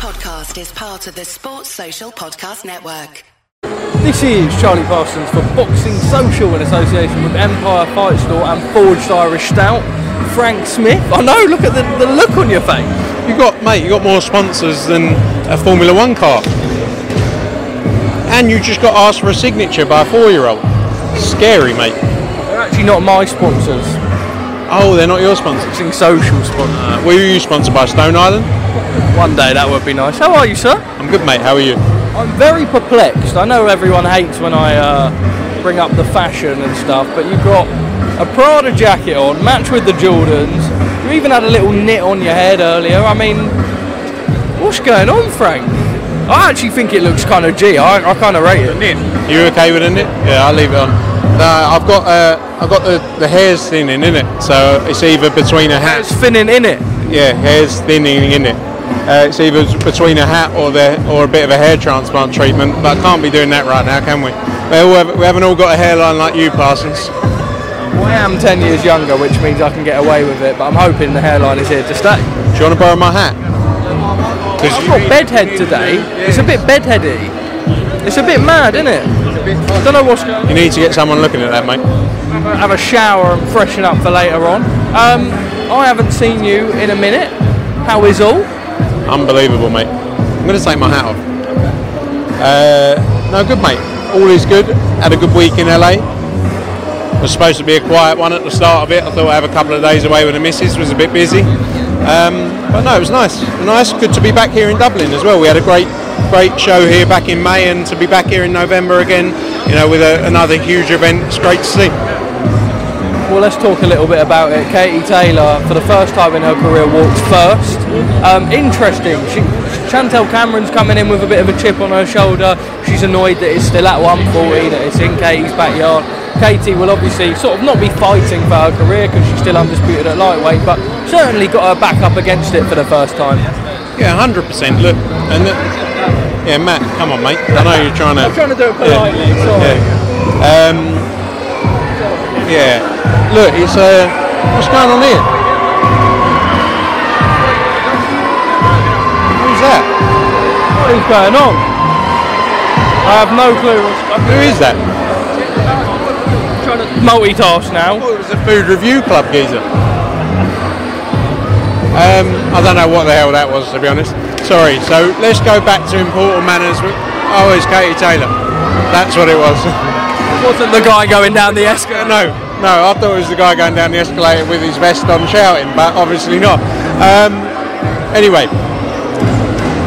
podcast is part of the Sports Social Podcast Network. This is Charlie Parsons for Boxing Social in association with Empire Fight Store and Forged Irish Stout. Frank Smith. I know, look at the, the look on your face. You got, mate, you got more sponsors than a Formula One car. And you just got asked for a signature by a four-year-old. Scary, mate. They're actually not my sponsors. Oh, they're not your sponsors. Boxing Social sponsors. Uh, were you sponsored by Stone Island? One day that would be nice. How are you, sir? I'm good, mate. How are you? I'm very perplexed. I know everyone hates when I uh, bring up the fashion and stuff, but you've got a Prada jacket on, match with the Jordans. You even had a little knit on your head earlier. I mean, what's going on, Frank? I actually think it looks kind of G. I, I kind of rate it. Knit. You okay with a knit? Yeah, I'll leave it on. No, I've got uh, I've got the, the hairs thinning in it, so it's either between a hat. It's thinning in it. Yeah, hairs thinning in it. Uh, it's either between a hat or the or a bit of a hair transplant treatment, but I can't be doing that right now, can we? We, have, we haven't all got a hairline like you, Parsons. Well, I am 10 years younger, which means I can get away with it, but I'm hoping the hairline is here to stay. Do you want to borrow my hat? I've got bedhead today. It's a bit bedheady. It's a bit mad, isn't it? I don't know what's going on. You need to get someone looking at that, mate. Have a shower and freshen up for later on. Um, I haven't seen you in a minute. How is all? Unbelievable, mate. I'm going to take my hat off. Uh, no, good, mate. All is good. Had a good week in LA. It was supposed to be a quiet one at the start of it. I thought I'd have a couple of days away with the missus. Was a bit busy. Um, but no, it was nice. Nice. Good to be back here in Dublin as well. We had a great, great show here back in May, and to be back here in November again, you know, with a, another huge event. It's great to see. Well, let's talk a little bit about it. Katie Taylor, for the first time in her career, walked first. Um, interesting. She, Chantelle Cameron's coming in with a bit of a chip on her shoulder. She's annoyed that it's still at 140, that it's in Katie's backyard. Katie will obviously sort of not be fighting for her career because she's still undisputed at lightweight, but certainly got her back up against it for the first time. Yeah, hundred percent. Look, and the, yeah, Matt, come on, mate. I know you're trying to. I'm trying to do it politely, sorry. Yeah. Um, yeah. Look, it's uh, what's going on here? Who's that? What is going on? I have no clue. what's- Who is that? I'm trying to multitask now. Oh, it was a food review club geezer. Um, I don't know what the hell that was, to be honest. Sorry. So let's go back to important manners. Oh, it's Katie Taylor. That's what it was. Wasn't the guy going down the escalator? no, no. I thought it was the guy going down the escalator with his vest on shouting, but obviously not. Um, anyway,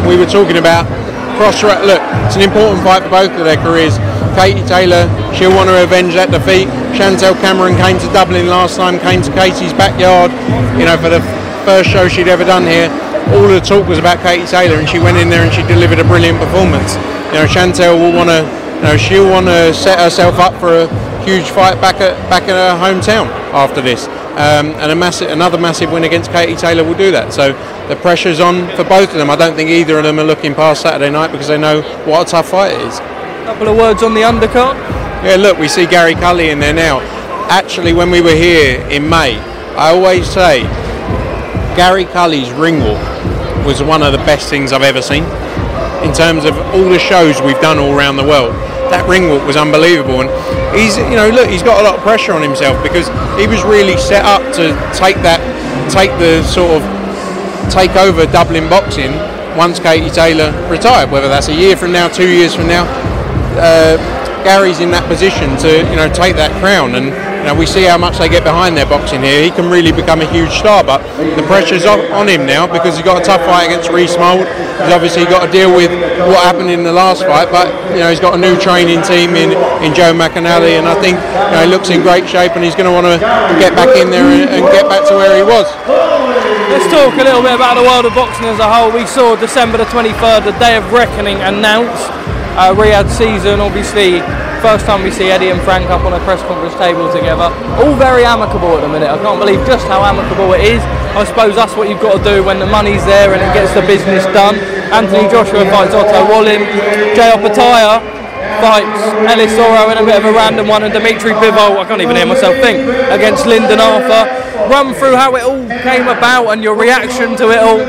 we were talking about cross. Look, it's an important fight for both of their careers. Katie Taylor, she'll want to avenge that defeat. Chantelle Cameron came to Dublin last time, came to Katie's backyard, you know, for the first show she'd ever done here. All the talk was about Katie Taylor, and she went in there and she delivered a brilliant performance. You know, Chantelle will want to, you know, she'll want to set herself up for a huge fight back at back in her hometown after this. Um, and a massive, another massive win against Katie Taylor will do that. So the pressure's on for both of them. I don't think either of them are looking past Saturday night because they know what a tough fight it is. couple of words on the undercard. Yeah, look, we see Gary Cully in there now. Actually, when we were here in May, I always say Gary Cully's ring walk was one of the best things I've ever seen. In terms of all the shows we've done all around the world, that ring walk was unbelievable. And he's, you know, look, he's got a lot of pressure on himself because he was really set up to take that, take the sort of take over Dublin boxing once Katie Taylor retired. Whether that's a year from now, two years from now, uh, Gary's in that position to you know take that crown, and you know we see how much they get behind their boxing here. He can really become a huge star, but the pressure's on, on him now because he's got a tough fight against Reece Mould. He's obviously got to deal with what happened in the last fight, but you know he's got a new training team in, in Joe McNally, and I think you know, he looks in great shape, and he's going to want to get back in there and, and get back to where he was. Let's talk a little bit about the world of boxing as a whole. We saw December the 23rd, the day of reckoning, announced. Uh, Riyadh season, obviously, first time we see Eddie and Frank up on a press conference table together. All very amicable at the minute. I can't believe just how amicable it is. I suppose that's what you've got to do when the money's there and it gets the business done. Anthony Joshua fights Otto Wallin. Jai Opetaia fights Ellis Zorro in a bit of a random one, and Dimitri Bivol, I can't even hear myself think, against Lyndon Arthur. Run through how it all came about and your reaction to it all.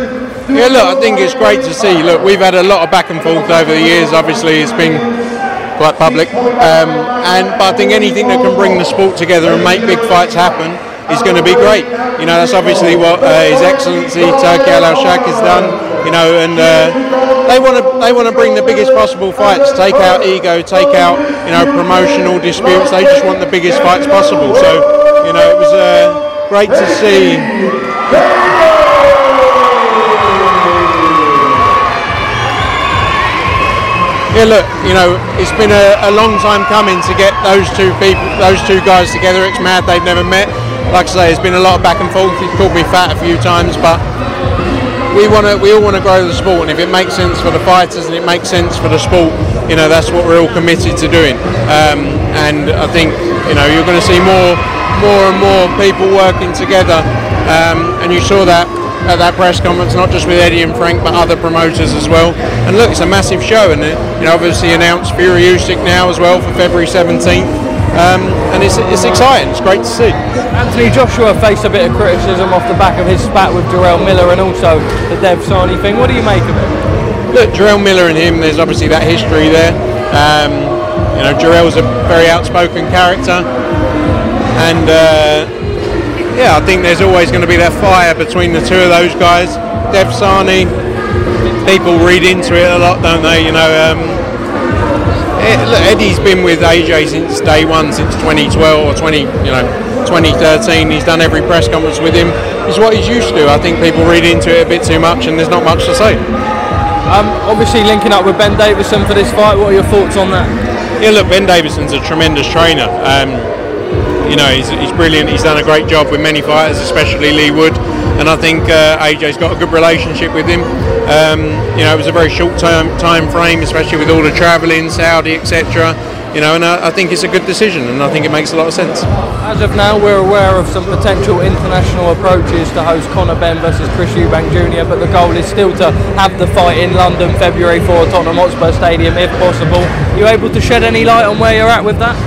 Yeah, look, I think it's great to see. Look, we've had a lot of back and forth over the years. Obviously, it's been quite public, um, and but I think anything that can bring the sport together and make big fights happen is going to be great. You know, that's obviously what uh, His Excellency Turki Alalshikh has done. You know, and uh, they want to they want to bring the biggest possible fights, take out ego, take out you know promotional disputes. They just want the biggest fights possible. So, you know, it was uh, great to see. Yeah, look, you know, it's been a, a, long time coming to get those two people, those two guys together. It's mad they've never met. Like I say, it's been a lot of back and forth. He's called me fat a few times, but we want to, we all want to grow the sport, and if it makes sense for the fighters and it makes sense for the sport, you know, that's what we're all committed to doing. Um, and I think, you know, you're going to see more, more and more people working together. Um, and you saw that at that press conference, not just with Eddie and Frank, but other promoters as well. And look, it's a massive show, and it, you know, obviously announced Fury Usyk now as well for February 17th. Um, and it's, it's exciting. It's great to see. Anthony Joshua faced a bit of criticism off the back of his spat with Jarrell Miller and also the Dev Sani thing. What do you make of it? Look, Jarrell Miller and him, there's obviously that history there. Um, you know, Jarrell's a very outspoken character, and uh, yeah, I think there's always going to be that fire between the two of those guys. Dev Sani, people read into it a lot, don't they? You know, um, look, Eddie's been with AJ since day one, since 2012 or 20, you know, 2013. He's done every press conference with him. It's what he's used to. I think people read into it a bit too much, and there's not much to say. Um, obviously, linking up with Ben Davison for this fight. What are your thoughts on that? Yeah, look, Ben Davison's a tremendous trainer. Um, you know, he's, he's brilliant. He's done a great job with many fighters, especially Leigh Wood, and I think uh, AJ's got a good relationship with him. Um, you know, it was a very short time time frame, especially with all the travelling, Saudi, etc. You know, and I, I, think it's a good decision, and I think it makes a lot of sense. As of now, we're aware of some potential international approaches to host Conor Benn versus Chris Eubank Jr., but the goal is still to have the fight in London, February 4, Tottenham Hotspur Stadium, if possible. Are you able to shed any light on where you're at with that?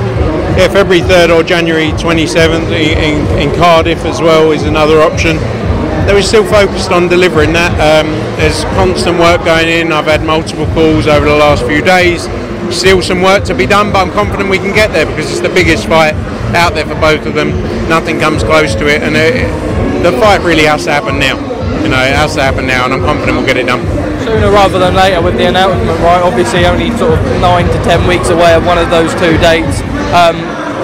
February 3rd or January 27th in, in Cardiff as well is another option. They're still focused on delivering that. Um, there's constant work going in. I've had multiple calls over the last few days. Still some work to be done, but I'm confident we can get there because it's the biggest fight out there for both of them. Nothing comes close to it, and it, the fight really has to happen now. You know, it has to happen now, and I'm confident we'll get it done. Sooner rather than later with the announcement, right? Obviously, only sort of nine to ten weeks away of one of those two dates. Um,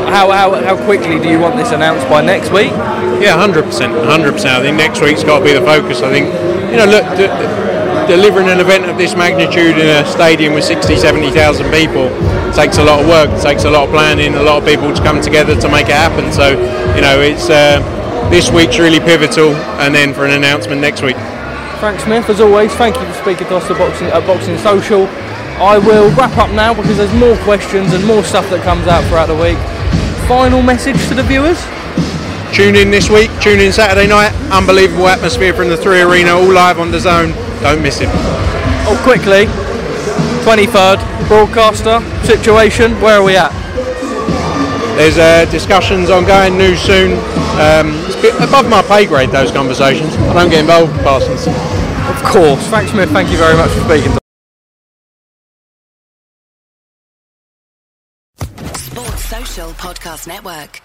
how, how, how quickly do you want this announced by next week? Yeah, 100%. 100%. I think next week's got to be the focus. I think, you know, look, d- d- delivering an event of this magnitude in a stadium with 60, 70,000 people takes a lot of work, takes a lot of planning, a lot of people to come together to make it happen. So, you know, it's uh, this week's really pivotal, and then for an announcement next week. Frank Smith, as always, thank you for speaking to us at Boxing, at Boxing Social. I will wrap up now because there's more questions and more stuff that comes out throughout the week. Final message to the viewers? Tune in this week, tune in Saturday night. Unbelievable atmosphere from the Three Arena, all live on DAZN. Don't miss it. Oh, quickly, 23rd, broadcaster situation, where are we at? There's uh, discussions ongoing, news soon. Um, it's a bit above my pay grade, those conversations. I don't get involved, Parsons. Of course. Frank Smith, thank you very much for speaking Sports Social Podcast Network.